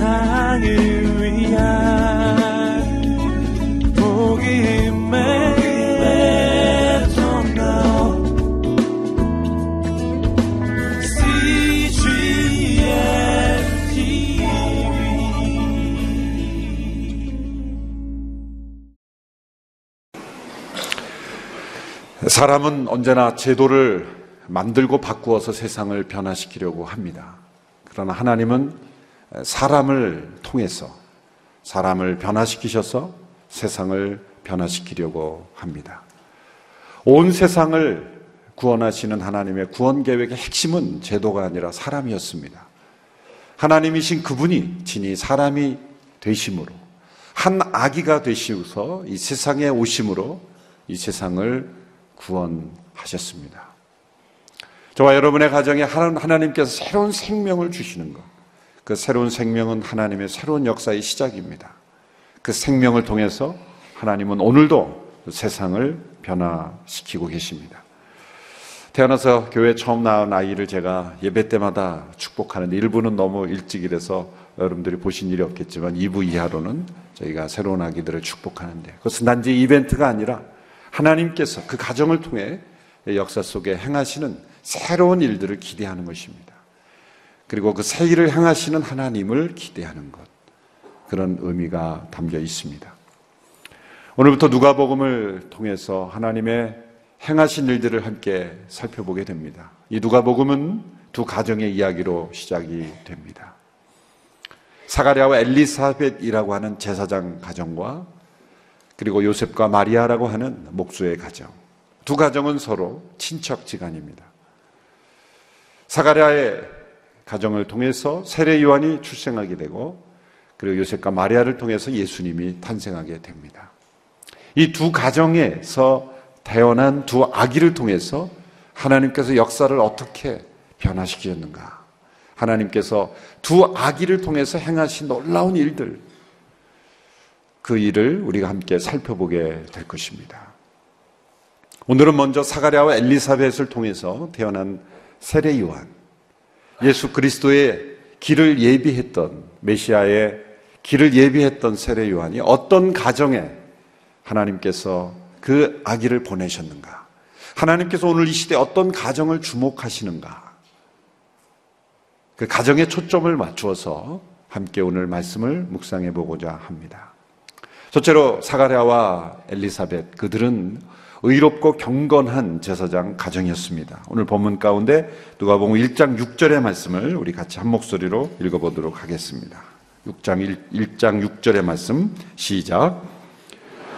세상을 위한 복음의 사람은 언제나 제도를 만들고 바꾸어서 세상을 변화시키려고 합니다. 그러나 하나님은 사람을 통해서 사람을 변화시키셔서 세상을 변화시키려고 합니다. 온 세상을 구원하시는 하나님의 구원 계획의 핵심은 제도가 아니라 사람이었습니다. 하나님이신 그분이 진히 사람이 되심으로 한 아기가 되시고서 이 세상에 오심으로 이 세상을 구원하셨습니다. 저와 여러분의 가정에 하나님께서 새로운 생명을 주시는 것. 그 새로운 생명은 하나님의 새로운 역사의 시작입니다. 그 생명을 통해서 하나님은 오늘도 세상을 변화시키고 계십니다. 태어나서 교회 처음 낳은 아이를 제가 예배 때마다 축복하는데 일부는 너무 일찍이라서 여러분들이 보신 일이 없겠지만 2부 이하로는 저희가 새로운 아기들을 축복하는데 그것은 단지 이벤트가 아니라 하나님께서 그 가정을 통해 역사 속에 행하시는 새로운 일들을 기대하는 것입니다. 그리고 그새 일을 행하시는 하나님을 기대하는 것. 그런 의미가 담겨 있습니다. 오늘부터 누가복음을 통해서 하나님의 행하신 일들을 함께 살펴보게 됩니다. 이 누가복음은 두 가정의 이야기로 시작이 됩니다. 사가랴와 엘리사벳이라고 하는 제사장 가정과 그리고 요셉과 마리아라고 하는 목수의 가정. 두 가정은 서로 친척 지간입니다. 사가랴의 가정을 통해서 세례 요한이 출생하게 되고 그리고 요셉과 마리아를 통해서 예수님이 탄생하게 됩니다. 이 두 가정에서 태어난 두 아기를 통해서 하나님께서 역사를 어떻게 변화시키셨는가? 하나님께서 두 아기를 통해서 행하신 놀라운 일들, 그 일을 우리가 함께 살펴보게 될 것입니다. 오늘은 먼저 사가랴와 엘리사벳을 통해서 태어난 세례 요한, 예수 그리스도의 길을 예비했던 메시아의 길을 예비했던 세례 요한이 어떤 가정에 하나님께서 그 아기를 보내셨는가? 하나님께서 오늘 이 시대 어떤 가정을 주목하시는가? 그 가정에 초점을 맞추어서 함께 오늘 말씀을 묵상해 보고자 합니다. 첫째로 사가랴와 엘리사벳 그들은 의롭고 경건한 제사장 가정이었습니다. 오늘 본문 가운데 누가복음 1장 6절의 말씀을 우리 같이 한 목소리로 읽어보도록 하겠습니다. 6장 1, 장 6절의 말씀 시작.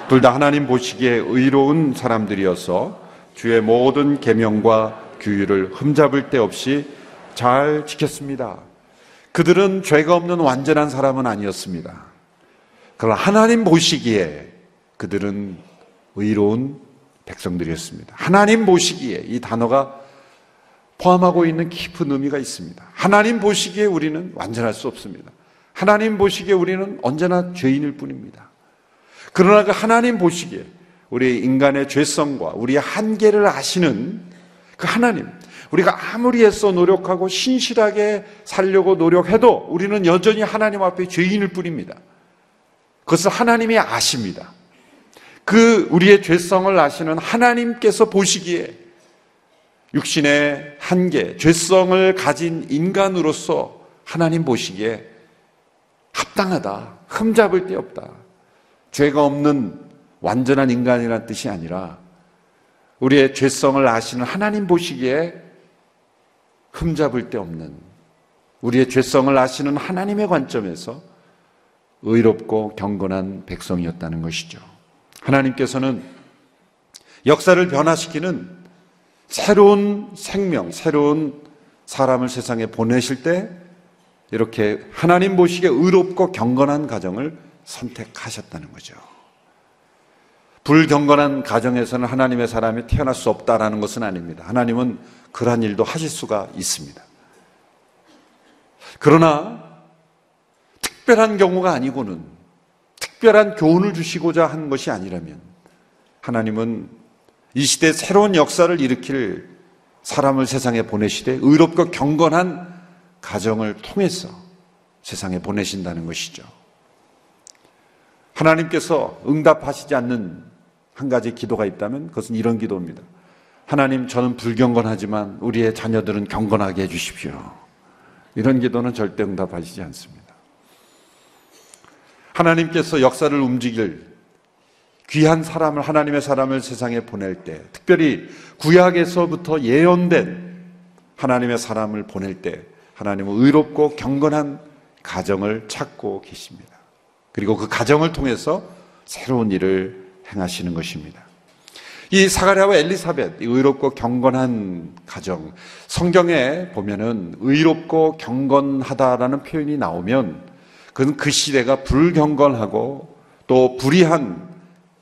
둘 다 하나님 보시기에 의로운 사람들이어서 주의 모든 계명과 규율을 흠잡을 데 없이 잘 지켰습니다. 그들은 죄가 없는 완전한 사람은 아니었습니다. 그러나 하나님 보시기에 그들은 의로운 백성들이었습니다. 하나님 보시기에 이 단어가 포함하고 있는 깊은 의미가 있습니다. 하나님 보시기에 우리는 완전할 수 없습니다. 하나님 보시기에 우리는 언제나 죄인일 뿐입니다. 그러나 그 하나님 보시기에 우리 인간의 죄성과 우리의 한계를 아시는 그 하나님, 우리가 아무리 애써 노력하고 신실하게 살려고 노력해도 우리는 여전히 하나님 앞에 죄인일 뿐입니다. 그것을 하나님이 아십니다. 그 우리의 죄성을 아시는 하나님께서 보시기에 육신의 한계, 죄성을 가진 인간으로서 하나님 보시기에 합당하다. 흠잡을 데 없다. 죄가 없는 완전한 인간이라는 뜻이 아니라 우리의 죄성을 아시는 하나님 보시기에 흠잡을 데 없는 우리의 죄성을 아시는 하나님의 관점에서 의롭고 경건한 백성이었다는 것이죠. 하나님께서는 역사를 변화시키는 새로운 생명, 새로운 사람을 세상에 보내실 때 이렇게 하나님 보시기에 의롭고 경건한 가정을 선택하셨다는 거죠. 불경건한 가정에서는 하나님의 사람이 태어날 수 없다라는 것은 아닙니다. 하나님은 그러한 일도 하실 수가 있습니다. 그러나 특별한 경우가 아니고는 특별한 교훈을 주시고자 한 것이 아니라면 하나님은 이 시대 새로운 역사를 일으킬 사람을 세상에 보내시되 의롭고 경건한 가정을 통해서 세상에 보내신다는 것이죠. 하나님께서 응답하시지 않는 한 가지 기도가 있다면 그것은 이런 기도입니다. 하나님, 저는 불경건하지만 우리의 자녀들은 경건하게 해주십시오. 이런 기도는 절대 응답하시지 않습니다. 하나님께서 역사를 움직일 귀한 사람을, 하나님의 사람을 세상에 보낼 때, 특별히 구약에서부터 예언된 하나님의 사람을 보낼 때, 하나님은 의롭고 경건한 가정을 찾고 계십니다. 그리고 그 가정을 통해서 새로운 일을 행하시는 것입니다. 이 사가랴와 엘리사벳, 의롭고 경건한 가정. 성경에 보면은 의롭고 경건하다라는 표현이 나오면 그건 그 시대가 불경건하고 또 불의한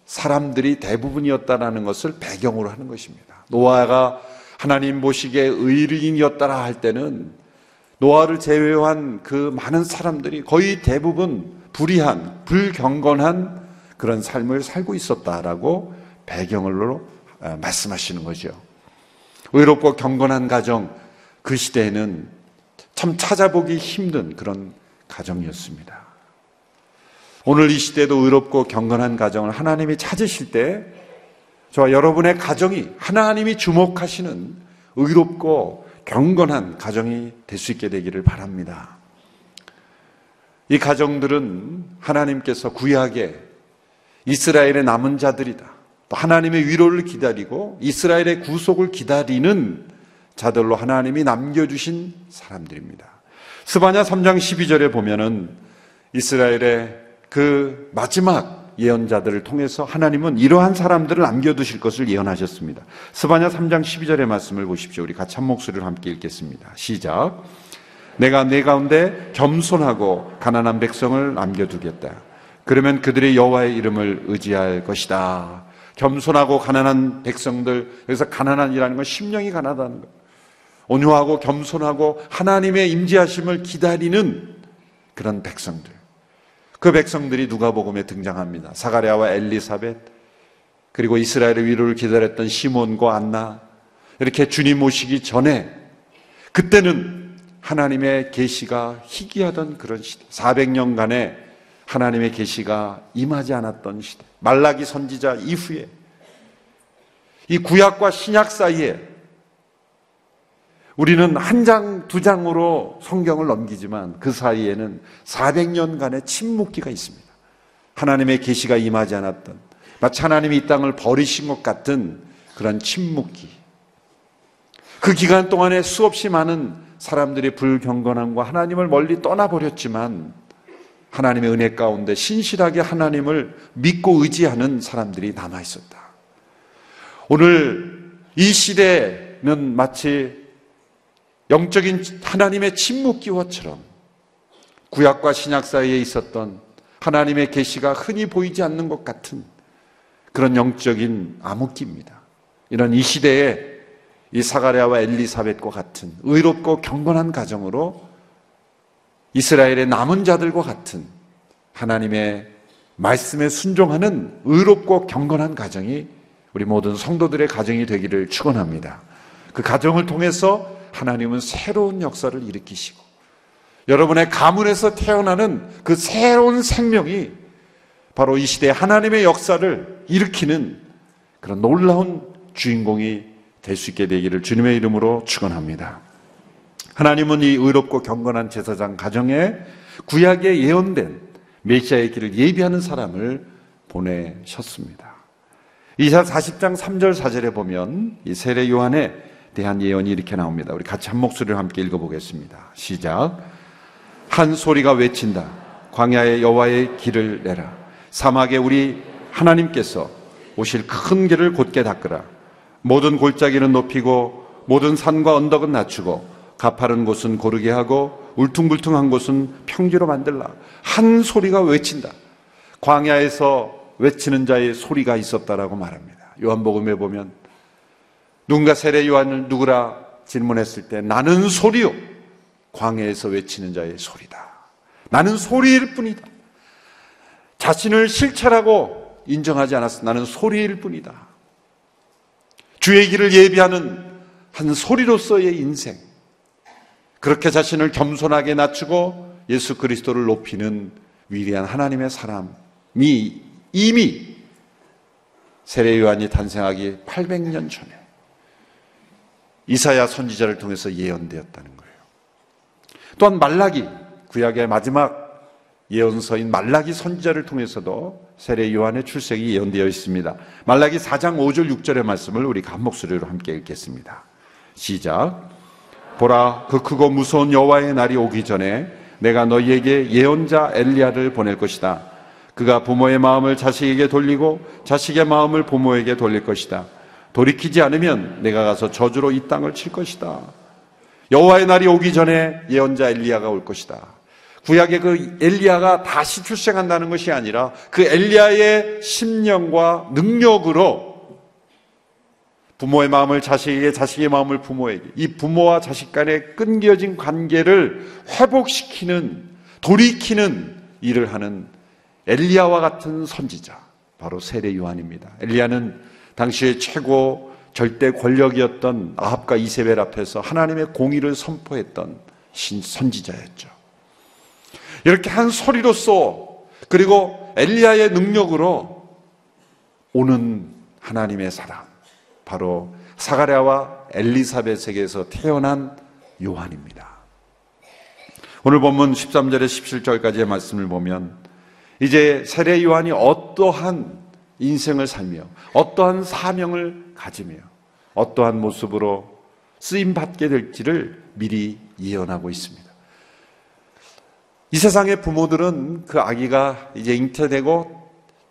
사람들이 대부분이었다라는 것을 배경으로 하는 것입니다. 노아가 하나님 보시기에 의인이었다라 할 때는 노아를 제외한 그 많은 사람들이 거의 대부분 불의한, 불경건한 그런 삶을 살고 있었다라고 배경으로 어, 말씀하시는 거죠. 의롭고 경건한 가정, 그 시대에는 참 찾아보기 힘든 그런 가정이었습니다. 오늘 이 시대도 의롭고 경건한 가정을 하나님이 찾으실 때 저와 여러분의 가정이 하나님이 주목하시는 의롭고 경건한 가정이 될 수 있게 되기를 바랍니다. 이 가정들은 하나님께서 구약에 이스라엘의 남은 자들이다. 또 하나님의 위로를 기다리고 이스라엘의 구속을 기다리는 자들로 하나님이 남겨주신 사람들입니다. 스바냐 3장 12절에 보면은 이스라엘의 그 마지막 예언자들을 통해서 하나님은 이러한 사람들을 남겨두실 것을 예언하셨습니다. 스바냐 3장 12절의 말씀을 보십시오. 우리 같이 한 목소리를 함께 읽겠습니다. 시작. 내가 내 가운데 겸손하고 가난한 백성을 남겨두겠다. 그러면 그들의 여호와의 이름을 의지할 것이다. 겸손하고 가난한 백성들, 여기서 가난한이라는 건 심령이 가난하다는 거. 온유하고 겸손하고 하나님의 임재하심을 기다리는 그런 백성들. 그 백성들이 누가복음에 등장합니다. 사가랴와 엘리사벳 그리고 이스라엘의 위로를 기다렸던 시몬과 안나 이렇게 주님 오시기 전에 그때는 하나님의 계시가 희귀하던 그런 시대. 400년간의 하나님의 계시가 임하지 않았던 시대. 말라기 선지자 이후에 이 구약과 신약 사이에 우리는 한 장, 두 장으로 성경을 넘기지만 그 사이에는 400년간의 침묵기가 있습니다. 하나님의 계시가 임하지 않았던 마치 하나님이 이 땅을 버리신 것 같은 그런 침묵기. 그 기간 동안에 수없이 많은 사람들이 불경건함과 하나님을 멀리 떠나버렸지만 하나님의 은혜 가운데 신실하게 하나님을 믿고 의지하는 사람들이 남아 있었다. 오늘 이 시대는 마치 영적인 하나님의 침묵 기와처럼 구약과 신약 사이에 있었던 하나님의 계시가 흔히 보이지 않는 것 같은 그런 영적인 암흑기입니다. 이런 이 시대에 이 사가랴와 엘리사벳과 같은 의롭고 경건한 가정으로 이스라엘의 남은 자들과 같은 하나님의 말씀에 순종하는 의롭고 경건한 가정이 우리 모든 성도들의 가정이 되기를 축원합니다. 그 가정을 통해서 하나님은 새로운 역사를 일으키시고 여러분의 가문에서 태어나는 그 새로운 생명이 바로 이 시대 하나님의 역사를 일으키는 그런 놀라운 주인공이 될 수 있게 되기를 주님의 이름으로 축원합니다. 하나님은 이 의롭고 경건한 제사장 가정에 구약에 예언된 메시아의 길을 예비하는 사람을 보내셨습니다. 이사 40장 3절 4절에 보면 이 세례 요한의 대한 예언이 이렇게 나옵니다. 우리 같이 한 목소리를 함께 읽어보겠습니다. 시작. 한 소리가 외친다. 광야의 여호와의 길을 내라. 사막에 우리 하나님께서 오실 큰 길을 곧게 닦으라. 모든 골짜기는 높이고 모든 산과 언덕은 낮추고 가파른 곳은 고르게 하고 울퉁불퉁한 곳은 평지로 만들라. 한 소리가 외친다. 광야에서 외치는 자의 소리가 있었다라고 말합니다. 요한복음에 보면 누군가 세례 요한을 누구라 질문했을 때 나는 소리요. 광야에서 외치는 자의 소리다. 나는 소리일 뿐이다. 자신을 실체라고 인정하지 않았어. 나는 소리일 뿐이다. 주의 길을 예비하는 한 소리로서의 인생. 그렇게 자신을 겸손하게 낮추고 예수 그리스도를 높이는 위대한 하나님의 사람이 이미 세례 요한이 탄생하기 800년 전에 이사야 선지자를 통해서 예언되었다는 거예요. 또한 말라기 구약의 마지막 예언서인 말라기 선지자를 통해서도 세례 요한의 출생이 예언되어 있습니다. 말라기 4장 5절 6절의 말씀을 우리가 한 목소리로 함께 읽겠습니다. 시작. 보라 그 크고 무서운 여호와의 날이 오기 전에 내가 너희에게 예언자 엘리야를 보낼 것이다. 그가 부모의 마음을 자식에게 돌리고 자식의 마음을 부모에게 돌릴 것이다. 돌이키지 않으면 내가 가서 저주로 이 땅을 칠 것이다. 여호와의 날이 오기 전에 예언자 엘리야가 올 것이다. 구약의 그 엘리야가 다시 출생한다는 것이 아니라 그 엘리야의 심령과 능력으로 부모의 마음을 자식에게, 자식의 마음을 부모에게, 이 부모와 자식 간의 끊겨진 관계를 회복시키는, 돌이키는 일을 하는 엘리야와 같은 선지자, 바로 세례 요한입니다. 엘리야는 당시의 최고 절대 권력이었던 아합과 이세벨 앞에서 하나님의 공의를 선포했던 신 선지자였죠. 이렇게 한 소리로서 그리고 엘리야의 능력으로 오는 하나님의 사람 바로 사가랴와 엘리사벳에게서 태어난 요한입니다. 오늘 본문 13절에 17절까지의 말씀을 보면 이제 세례 요한이 어떠한 인생을 살며 어떠한 사명을 가지며 어떠한 모습으로 쓰임 받게 될지를 미리 예언하고 있습니다. 이 세상의 부모들은 그 아기가 이제 잉태되고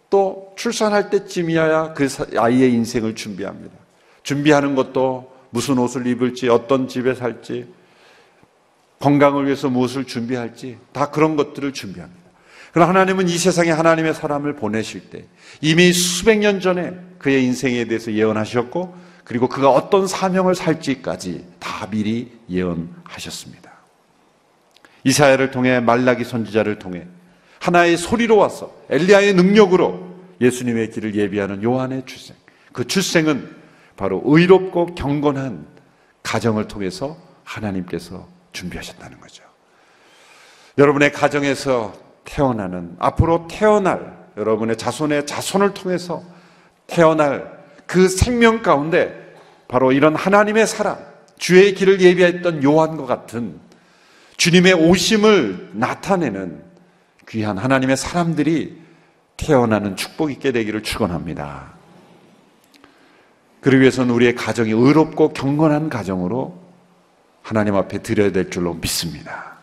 또 출산할 때쯤이어야 그 아이의 인생을 준비합니다. 준비하는 것도 무슨 옷을 입을지, 어떤 집에 살지, 건강을 위해서 무엇을 준비할지, 다 그런 것들을 준비합니다. 그러나 하나님은 이 세상에 하나님의 사람을 보내실 때 이미 수백 년 전에 그의 인생에 대해서 예언하셨고, 그리고 그가 어떤 사명을 살지까지 다 미리 예언하셨습니다. 이사야를 통해 말라기 선지자를 통해 하나의 소리로 와서 엘리야의 능력으로 예수님의 길을 예비하는 요한의 출생. 그 출생은 바로 의롭고 경건한 가정을 통해서 하나님께서 준비하셨다는 거죠. 여러분의 가정에서 태어나는 앞으로 태어날 여러분의 자손의 자손을 통해서 태어날 그 생명 가운데 바로 이런 하나님의 사람, 주의 길을 예비했던 요한과 같은 주님의 오심을 나타내는 귀한 하나님의 사람들이 태어나는 축복 있게 되기를 축원합니다. 그러기 위해서는 우리의 가정이 의롭고 경건한 가정으로 하나님 앞에 드려야 될 줄로 믿습니다.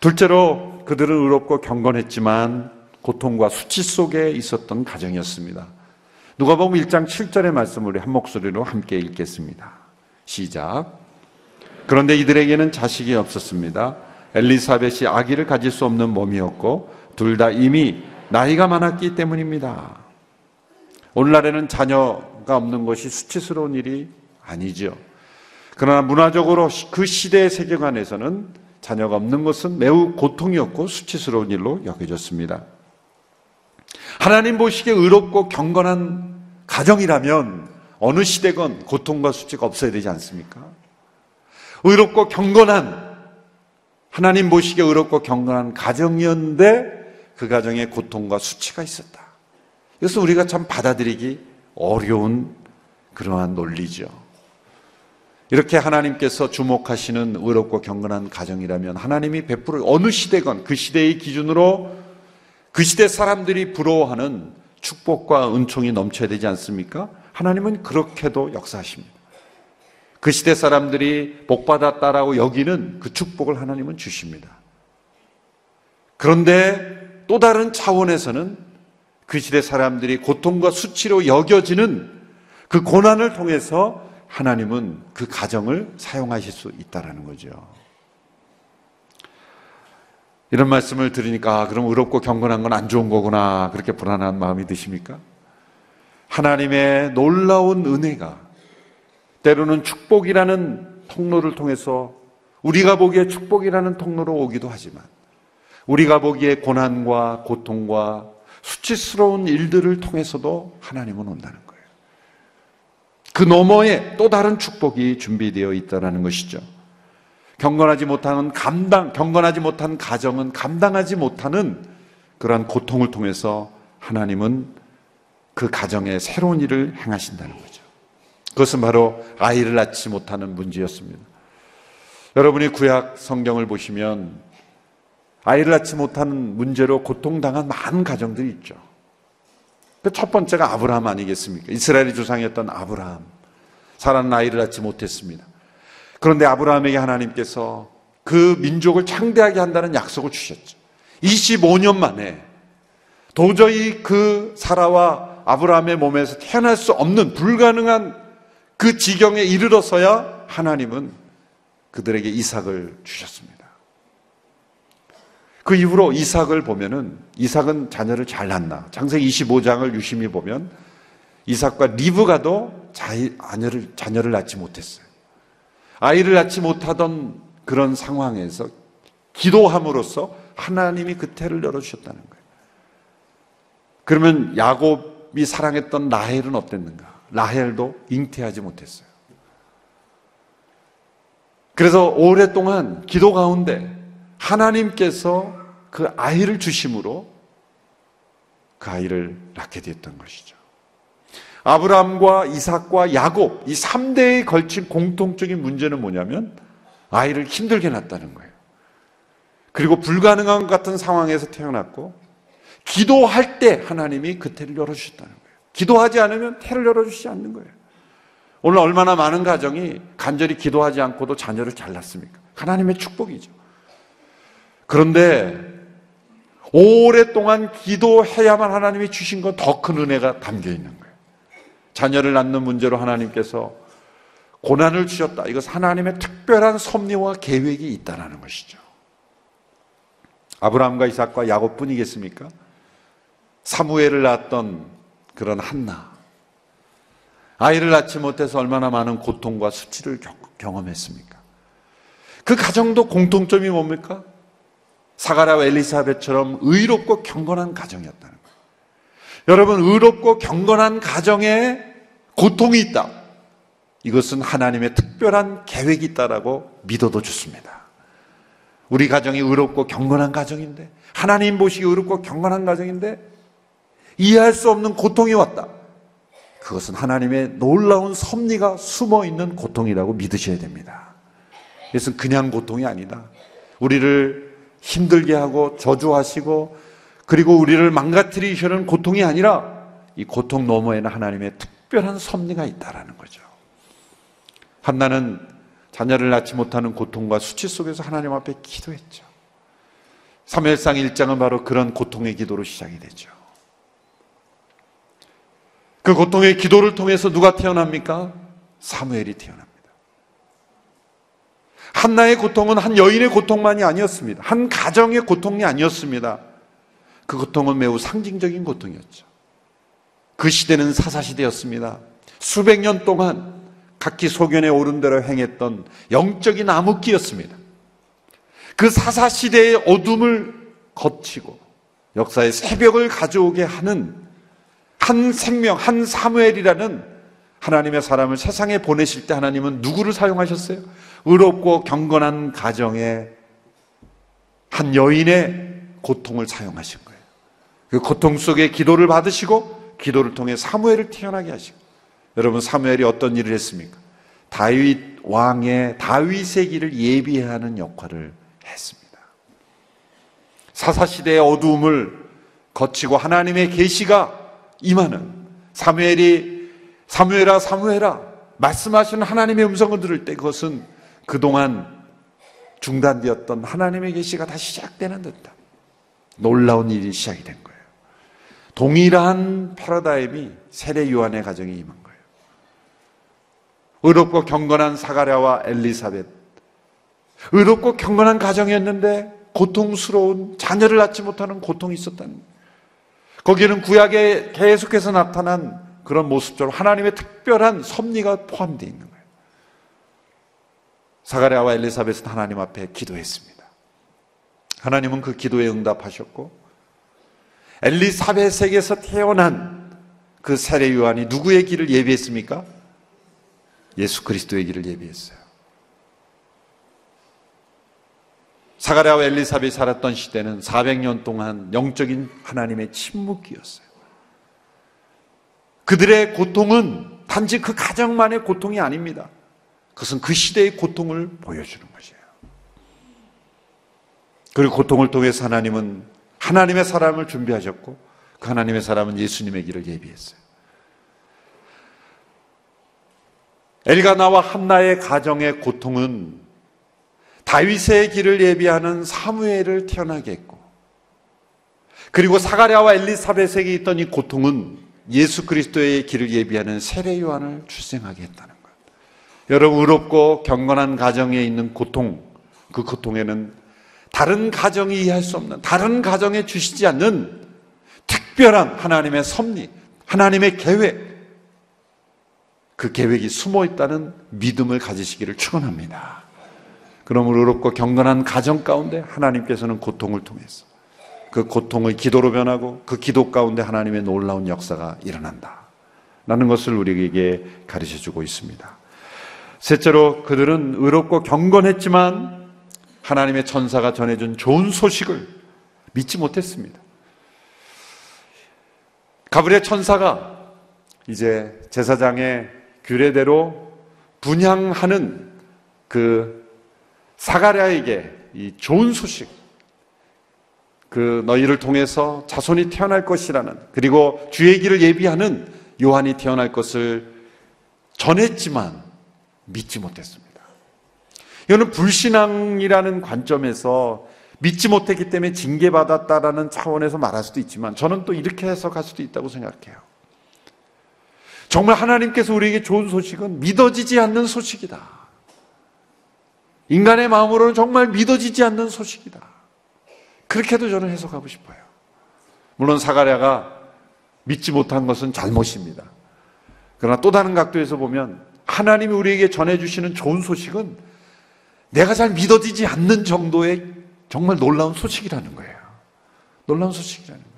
둘째로 그들은 의롭고 경건했지만 고통과 수치 속에 있었던 가정이었습니다. 누가복음 1장 7절의 말씀을 한 목소리로 함께 읽겠습니다. 시작. 그런데 이들에게는 자식이 없었습니다. 엘리사벳이 아기를 가질 수 없는 몸이었고 둘 다 이미 나이가 많았기 때문입니다. 오늘날에는 자녀가 없는 것이 수치스러운 일이 아니죠. 그러나 문화적으로 그 시대의 세계관에서는 자녀가 없는 것은 매우 고통이었고 수치스러운 일로 여겨졌습니다. 하나님 보시기에 의롭고 경건한 가정이라면 어느 시대건 고통과 수치가 없어야 되지 않습니까? 의롭고 경건한 하나님 보시기에 의롭고 경건한 가정이었는데 그 가정에 고통과 수치가 있었다. 이것은 우리가 참 받아들이기 어려운 그러한 논리죠. 이렇게 하나님께서 주목하시는 의롭고 경건한 가정이라면 하나님이 베풀어 어느 시대건 그 시대의 기준으로 그 시대 사람들이 부러워하는 축복과 은총이 넘쳐야 되지 않습니까? 하나님은 그렇게도 역사하십니다. 그 시대 사람들이 복받았다라고 여기는 그 축복을 하나님은 주십니다. 그런데 또 다른 차원에서는 그 시대 사람들이 고통과 수치로 여겨지는 그 고난을 통해서 하나님은 그 가정을 사용하실 수 있다라는 거죠. 이런 말씀을 들으니까 아, 그럼 의롭고 경건한 건 안 좋은 거구나 그렇게 불안한 마음이 드십니까? 하나님의 놀라운 은혜가 때로는 축복이라는 통로를 통해서 우리가 보기에 축복이라는 통로로 오기도 하지만 우리가 보기에 고난과 고통과 수치스러운 일들을 통해서도 하나님은 온다는 거예요. 그 너머에 또 다른 축복이 준비되어 있다는 것이죠. 경건하지 못하는 감당, 경건하지 못한 가정은 감당하지 못하는 그러한 고통을 통해서 하나님은 그 가정에 새로운 일을 행하신다는 거죠. 그것은 바로 아이를 낳지 못하는 문제였습니다. 여러분이 구약 성경을 보시면 아이를 낳지 못하는 문제로 고통당한 많은 가정들이 있죠. 그첫 번째가 아브라함 아니겠습니까? 이스라엘의 조상이었던 아브라함. 사라는 아이를 낳지 못했습니다. 그런데 아브라함에게 하나님께서 그 민족을 창대하게 한다는 약속을 주셨죠. 25년 만에 도저히 그 사라와 아브라함의 몸에서 태어날 수 없는 불가능한 그 지경에 이르러서야 하나님은 그들에게 이삭을 주셨습니다. 그 이후로 이삭을 보면은 이삭은 자녀를 잘 낳나. 창세기 25장을 유심히 보면 이삭과 리브가도 자녀를 자녀를 낳지 못했어요. 아이를 낳지 못하던 그런 상황에서 기도함으로써 하나님이 그 태를 열어 주셨다는 거예요. 그러면 야곱이 사랑했던 라헬은 어땠는가? 라헬도 잉태하지 못했어요. 그래서 오랫동안 기도 가운데 하나님께서 그 아이를 주심으로 그 아이를 낳게 되었던 것이죠. 아브라함과 이삭과 야곱 이 3대에 걸친 공통적인 문제는 뭐냐면 아이를 힘들게 낳았다는 거예요. 그리고 불가능한 것 같은 상황에서 태어났고 기도할 때 하나님이 그 태를 열어 주셨다는 거예요. 기도하지 않으면 태를 열어 주시지 않는 거예요. 오늘 얼마나 많은 가정이 간절히 기도하지 않고도 자녀를 잘 낳습니까? 하나님의 축복이죠. 그런데 오랫동안 기도해야만 하나님이 주신 건 더 큰 은혜가 담겨 있는 거예요. 자녀를 낳는 문제로 하나님께서 고난을 주셨다. 이것 하나님의 특별한 섭리와 계획이 있다는 것이죠. 아브라함과 이삭과 야곱뿐이겠습니까? 사무엘을 낳았던 그런 한나. 아이를 낳지 못해서 얼마나 많은 고통과 수치를 경험했습니까? 그 가정도 공통점이 뭡니까? 사가라와 엘리사벳처럼 의롭고 경건한 가정이었다는 거예요. 여러분, 의롭고 경건한 가정에 고통이 있다. 이것은 하나님의 특별한 계획이 있다라고 믿어도 좋습니다. 우리 가정이 의롭고 경건한 가정인데, 하나님 보시기 의롭고 경건한 가정인데, 이해할 수 없는 고통이 왔다. 그것은 하나님의 놀라운 섭리가 숨어 있는 고통이라고 믿으셔야 됩니다. 이것은 그냥 고통이 아니다. 우리를 힘들게 하고 저주하시고 그리고 우리를 망가뜨리시는 고통이 아니라 이 고통 너머에는 하나님의 특별한 섭리가 있다라는 거죠. 한나는 자녀를 낳지 못하는 고통과 수치 속에서 하나님 앞에 기도했죠. 3일상 1장은 바로 그런 고통의 기도로 시작이 되죠. 그 고통의 기도를 통해서 누가 태어납니까? 사무엘이 태어납니다. 한나의 고통은 한 여인의 고통만이 아니었습니다. 한 가정의 고통이 아니었습니다. 그 고통은 매우 상징적인 고통이었죠. 그 시대는 사사시대였습니다. 수백 년 동안 각기 소견에 오른 대로 행했던 영적인 암흑기였습니다. 그 사사시대의 어둠을 거치고 역사의 새벽을 가져오게 하는 한 생명, 한 사무엘이라는 하나님의 사람을 세상에 보내실 때 하나님은 누구를 사용하셨어요? 의롭고 경건한 가정에 한 여인의 고통을 사용하신 거예요. 그 고통 속에 기도를 받으시고 기도를 통해 사무엘을 태어나게 하시고 여러분 사무엘이 어떤 일을 했습니까? 다윗 왕의 다윗의 길을 예비하는 역할을 했습니다. 사사 시대의 어두움을 거치고 하나님의 계시가 임하는 사무엘이 사무엘아 사무엘아 말씀하시는 하나님의 음성을 들을 때 그것은 그동안 중단되었던 하나님의 계시가 다시 시작되는 듯한 놀라운 일이 시작이 된 거예요. 동일한 패러다임이 세례 요한의 가정에 임한 거예요. 의롭고 경건한 사가랴와 엘리사벳. 의롭고 경건한 가정이었는데 고통스러운 자녀를 낳지 못하는 고통이 있었다는. 거기에는 구약에 계속해서 나타난 그런 모습처럼 하나님의 특별한 섭리가 포함되어 있는. 사가랴와 엘리사벳은 하나님 앞에 기도했습니다. 하나님은 그 기도에 응답하셨고 엘리사벳에게서 태어난 그 세례 요한이 누구의 길을 예비했습니까? 예수 그리스도의 길을 예비했어요. 사가랴와 엘리사벳이 살았던 시대는 400년 동안 영적인 하나님의 침묵기였어요. 그들의 고통은 단지 그 가정만의 고통이 아닙니다. 그것은 그 시대의 고통을 보여주는 것이에요. 그리고 고통을 통해서 하나님은 하나님의 사람을 준비하셨고 그 하나님의 사람은 예수님의 길을 예비했어요. 엘가나와 한나의 가정의 고통은 다윗의 길을 예비하는 사무엘을 태어나게 했고 그리고 사가랴와 엘리사벳에게 있던 이 고통은 예수 그리스도의 길을 예비하는 세례 요한을 출생하게 했다는 것. 여러분 의롭고 경건한 가정에 있는 고통, 그 고통에는 다른 가정이 이해할 수 없는 다른 가정에 주시지 않는 특별한 하나님의 섭리, 하나님의 계획, 그 계획이 숨어 있다는 믿음을 가지시기를 축원합니다. 그러므로 의롭고 경건한 가정 가운데 하나님께서는 고통을 통해서 그 고통을 기도로 변하고 그 기도 가운데 하나님의 놀라운 역사가 일어난다. 라는 것을 우리에게 가르쳐 주고 있습니다. 셋째로 그들은 의롭고 경건했지만 하나님의 천사가 전해준 좋은 소식을 믿지 못했습니다. 가브리엘 천사가 이제 제사장의 규례대로 분양하는 그 사가랴에게 이 좋은 소식, 그 너희를 통해서 자손이 태어날 것이라는 그리고 주의 길을 예비하는 요한이 태어날 것을 전했지만 믿지 못했습니다. 이거는 불신앙이라는 관점에서 믿지 못했기 때문에 징계받았다라는 차원에서 말할 수도 있지만 저는 또 이렇게 해석할 수도 있다고 생각해요. 정말 하나님께서 우리에게 좋은 소식은 믿어지지 않는 소식이다. 인간의 마음으로는 정말 믿어지지 않는 소식이다. 그렇게도 저는 해석하고 싶어요. 물론 사가랴가 믿지 못한 것은 잘못입니다. 그러나 또 다른 각도에서 보면 하나님이 우리에게 전해주시는 좋은 소식은 내가 잘 믿어지지 않는 정도의 정말 놀라운 소식이라는 거예요. 놀라운 소식이라는 거예요.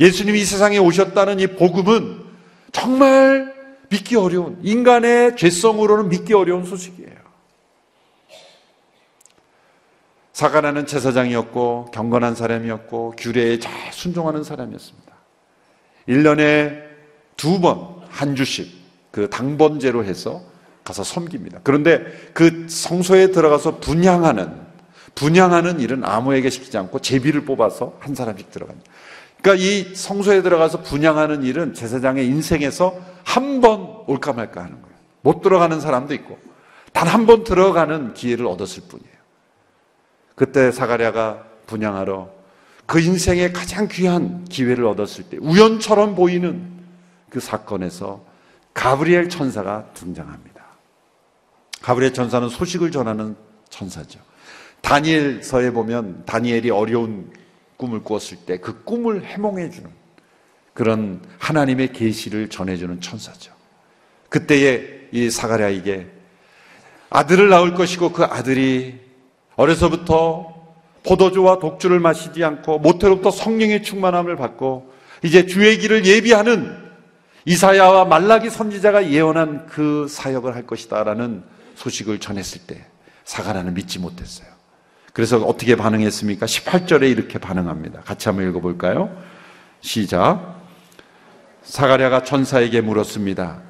예수님이 이 세상에 오셨다는 이 복음은 정말 믿기 어려운, 인간의 죄성으로는 믿기 어려운 소식이에요. 사가나는 제사장이었고, 경건한 사람이었고, 규례에 잘 순종하는 사람이었습니다. 1년에 두 번, 한 주씩, 그 당번제로 해서 가서 섬깁니다. 그런데 그 성소에 들어가서 분양하는, 분양하는 일은 아무에게 시키지 않고 제비를 뽑아서 한 사람씩 들어갑니다. 그러니까 이 성소에 들어가서 분양하는 일은 제사장의 인생에서 한 번 올까 말까 하는 거예요. 못 들어가는 사람도 있고 단 한 번 들어가는 기회를 얻었을 뿐이에요. 그때 사가랴가 분양하러 그 인생의 가장 귀한 기회를 얻었을 때 우연처럼 보이는 그 사건에서 가브리엘 천사가 등장합니다. 가브리엘 천사는 소식을 전하는 천사죠. 다니엘서에 보면 다니엘이 어려운 꿈을 꾸었을 때 그 꿈을 해몽해 주는 그런 하나님의 계시를 전해 주는 천사죠. 그때에 이 사가랴에게 아들을 낳을 것이고 그 아들이 어려서부터 포도주와 독주를 마시지 않고 모태로부터 성령의 충만함을 받고 이제 주의 길을 예비하는 이사야와 말라기 선지자가 예언한 그 사역을 할 것이다라는 소식을 전했을 때 사가라는 믿지 못했어요. 그래서 어떻게 반응했습니까? 18절에 이렇게 반응합니다. 같이 한번 읽어볼까요? 시작. 사가랴가 천사에게 물었습니다.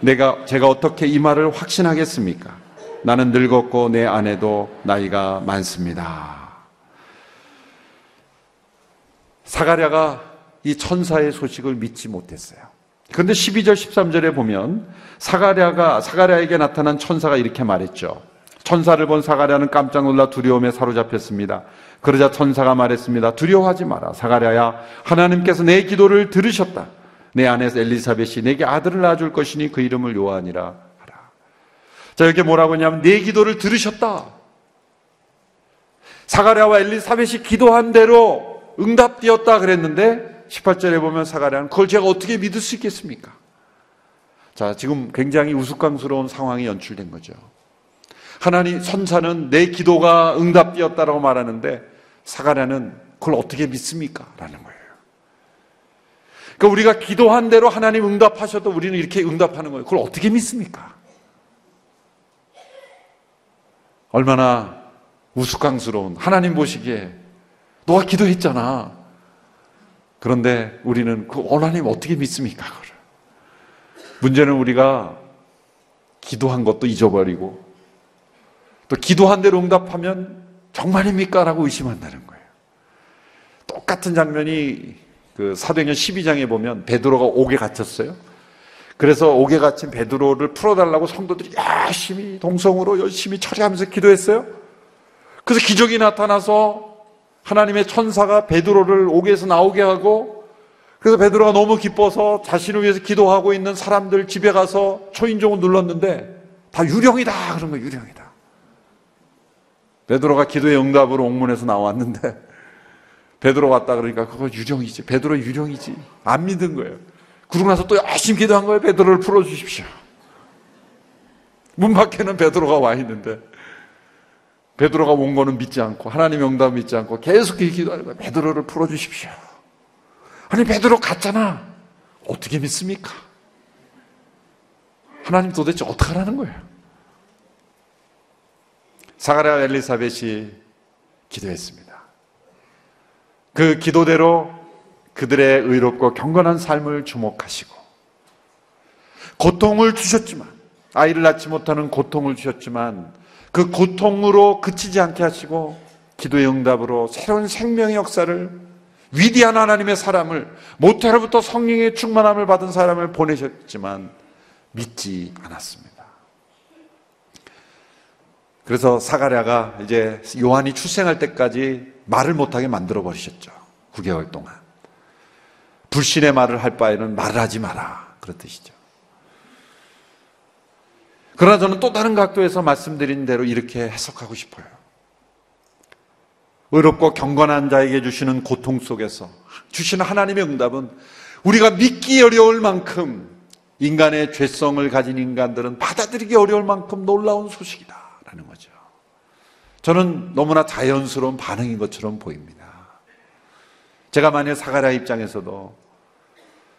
내가, 제가 어떻게 이 말을 확신하겠습니까? 나는 늙었고 내 아내도 나이가 많습니다. 사가랴가 이 천사의 소식을 믿지 못했어요. 그런데 12절 13절에 보면 사가랴가 사가랴에게 나타난 천사가 이렇게 말했죠. 천사를 본 사가랴는 깜짝 놀라 두려움에 사로잡혔습니다. 그러자 천사가 말했습니다. 두려워하지 마라. 사가랴야, 하나님께서 내 기도를 들으셨다. 내 아내 엘리사벳이 내게 아들을 낳아줄 것이니 그 이름을 요한이라 하라. 자, 이렇게 뭐라고 하냐면 내 기도를 들으셨다. 사가랴와 엘리사벳이 기도한 대로 응답되었다 그랬는데 18절에 보면 사가랴는 그걸 제가 어떻게 믿을 수 있겠습니까? 자, 지금 굉장히 우스꽝스러운 상황이 연출된 거죠. 하나님 선사는 내 기도가 응답되었다라고 말하는데 사가랴는 그걸 어떻게 믿습니까? 라는 거예요. 그러니까 우리가 기도한 대로 하나님 응답하셔도 우리는 이렇게 응답하는 거예요. 그걸 어떻게 믿습니까? 얼마나 우스꽝스러운 하나님 보시기에 너가 기도했잖아. 그런데 우리는 그 하나님 어떻게 믿습니까? 그걸. 문제는 우리가 기도한 것도 잊어버리고 또 기도한 대로 응답하면 정말입니까? 라고 의심한다는 거예요. 똑같은 장면이 그 사도행전 12장에 보면 베드로가 옥에 갇혔어요. 그래서 옥에 갇힌 베드로를 풀어달라고 성도들이 열심히 동성으로 열심히 처리하면서 기도했어요. 그래서 기적이 나타나서 하나님의 천사가 베드로를 옥에서 나오게 하고 그래서 베드로가 너무 기뻐서 자신을 위해서 기도하고 있는 사람들 집에 가서 초인종을 눌렀는데 다 유령이다 그런 거예요 유령이다. 베드로가 기도의 응답으로 옥문에서 나왔는데 베드로 왔다 그러니까 그거 유령이지. 베드로 유령이지. 안 믿은 거예요. 그러고 나서 또 열심히 기도한 거예요. 베드로를 풀어주십시오. 문 밖에는 베드로가 와 있는데 베드로가 온 거는 믿지 않고 하나님 응답 믿지 않고 계속 기도하는 거예요 베드로를 풀어주십시오 아니 베드로 갔잖아. 어떻게 믿습니까? 하나님 도대체 어떻게 하라는 거예요? 사가랴 엘리사벳이 기도했습니다. 그 기도대로 그들의 의롭고 경건한 삶을 주목하시고 고통을 주셨지만 아이를 낳지 못하는 고통을 주셨지만 그 고통으로 그치지 않게 하시고 기도의 응답으로 새로운 생명의 역사를 위대한 하나님의 사람을 모태로부터 성령의 충만함을 받은 사람을 보내셨지만 믿지 않았습니다. 그래서 사가랴가 이제 요한이 출생할 때까지 말을 못하게 만들어 버리셨죠. 9개월 동안. 불신의 말을 할 바에는 말을 하지 마라. 그런 뜻이죠. 그러나 저는 또 다른 각도에서 말씀드린 대로 이렇게 해석하고 싶어요. 의롭고 경건한 자에게 주시는 고통 속에서 주시는 하나님의 응답은 우리가 믿기 어려울 만큼 인간의 죄성을 가진 인간들은 받아들이기 어려울 만큼 놀라운 소식이다라는 거죠. 저는 너무나 자연스러운 반응인 것처럼 보입니다. 제가 만약 사가랴 입장에서도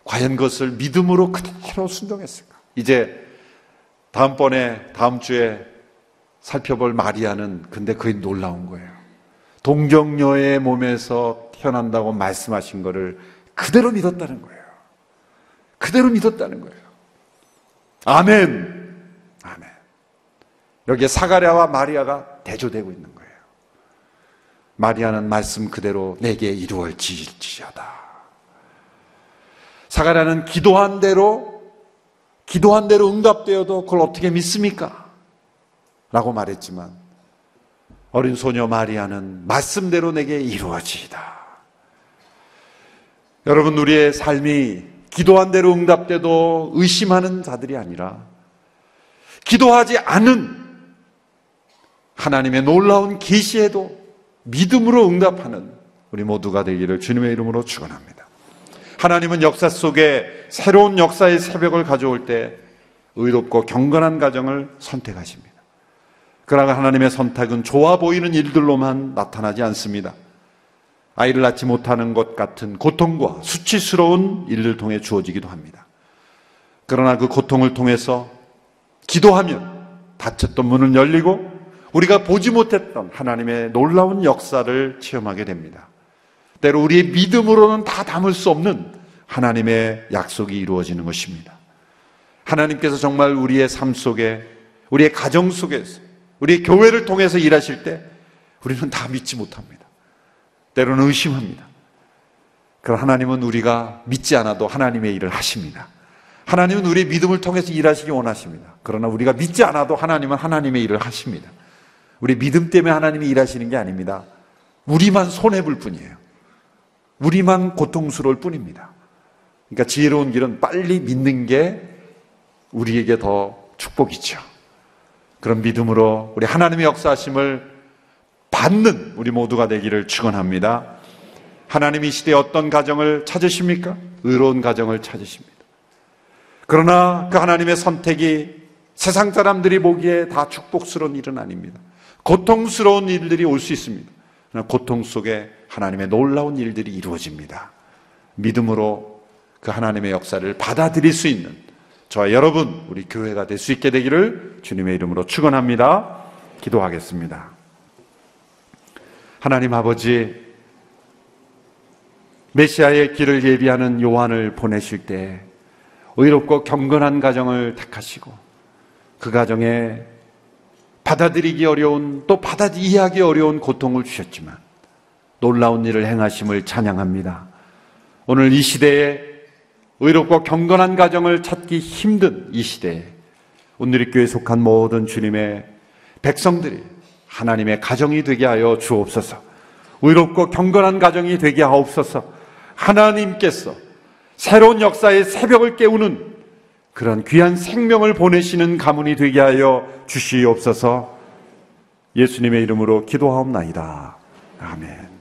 과연 그것을 믿음으로 그대로 순종했을까? 이제 다음번에 다음 주에 살펴볼 마리아는 근데 그게 놀라운 거예요. 동정녀의 몸에서 태어난다고 말씀하신 것을 그대로 믿었다는 거예요. 그대로 믿었다는 거예요. 아멘. 아멘. 여기에 사가랴와 마리아가 대조되고 있는 거예요. 마리아는 말씀 그대로 내게 이루어질지어다. 사가랴는 기도한 대로 기도한 대로 응답되어도 그걸 어떻게 믿습니까? 라고 말했지만 어린 소녀 마리아는 말씀대로 내게 이루어지이다. 여러분, 우리의 삶이 기도한 대로 응답돼도 의심하는 자들이 아니라 기도하지 않은 하나님의 놀라운 계시에도 믿음으로 응답하는 우리 모두가 되기를 주님의 이름으로 축원합니다. 하나님은 역사 속에 새로운 역사의 새벽을 가져올 때 의롭고 경건한 가정을 선택하십니다. 그러나 하나님의 선택은 좋아 보이는 일들로만 나타나지 않습니다. 아이를 낳지 못하는 것 같은 고통과 수치스러운 일을 통해 주어지기도 합니다. 그러나 그 고통을 통해서 기도하면 닫혔던 문은 열리고 우리가 보지 못했던 하나님의 놀라운 역사를 체험하게 됩니다. 때로 우리의 믿음으로는 다 담을 수 없는 하나님의 약속이 이루어지는 것입니다. 하나님께서 정말 우리의 삶 속에, 우리의 가정 속에서 우리 교회를 통해서 일하실 때 우리는 다 믿지 못합니다. 때로는 의심합니다. 그럼 하나님은 우리가 믿지 않아도 하나님의 일을 하십니다. 하나님은 우리의 믿음을 통해서 일하시기 원하십니다. 그러나 우리가 믿지 않아도 하나님은 하나님의 일을 하십니다. 우리 믿음 때문에 하나님이 일하시는 게 아닙니다. 우리만 손해볼 뿐이에요. 우리만 고통스러울 뿐입니다. 그러니까 지혜로운 길은 빨리 믿는 게 우리에게 더 축복이죠. 그런 믿음으로 우리 하나님의 역사하심을 받는 우리 모두가 되기를 축원합니다. 하나님이 이 시대에 어떤 가정을 찾으십니까? 의로운 가정을 찾으십니다. 그러나 그 하나님의 선택이 세상 사람들이 보기에 다 축복스러운 일은 아닙니다. 고통스러운 일들이 올 수 있습니다. 고통 속에 하나님의 놀라운 일들이 이루어집니다. 믿음으로 그 하나님의 역사를 받아들일 수 있는 저와 여러분 우리 교회가 될 수 있게 되기를 주님의 이름으로 축원합니다. 기도하겠습니다. 하나님 아버지, 메시아의 길을 예비하는 요한을 보내실 때 의롭고 경건한 가정을 택하시고 그 가정에 받아들이기 어려운 또 받아 이해하기 어려운 고통을 주셨지만 놀라운 일을 행하심을 찬양합니다. 오늘 이 시대에 의롭고 경건한 가정을 찾기 힘든 이 시대에 온누리교회에 속한 모든 주님의 백성들이 하나님의 가정이 되게 하여 주옵소서. 의롭고 경건한 가정이 되게 하옵소서. 하나님께서 새로운 역사의 새벽을 깨우는 그런 귀한 생명을 보내시는 가문이 되게 하여 주시옵소서. 예수님의 이름으로 기도하옵나이다. 아멘.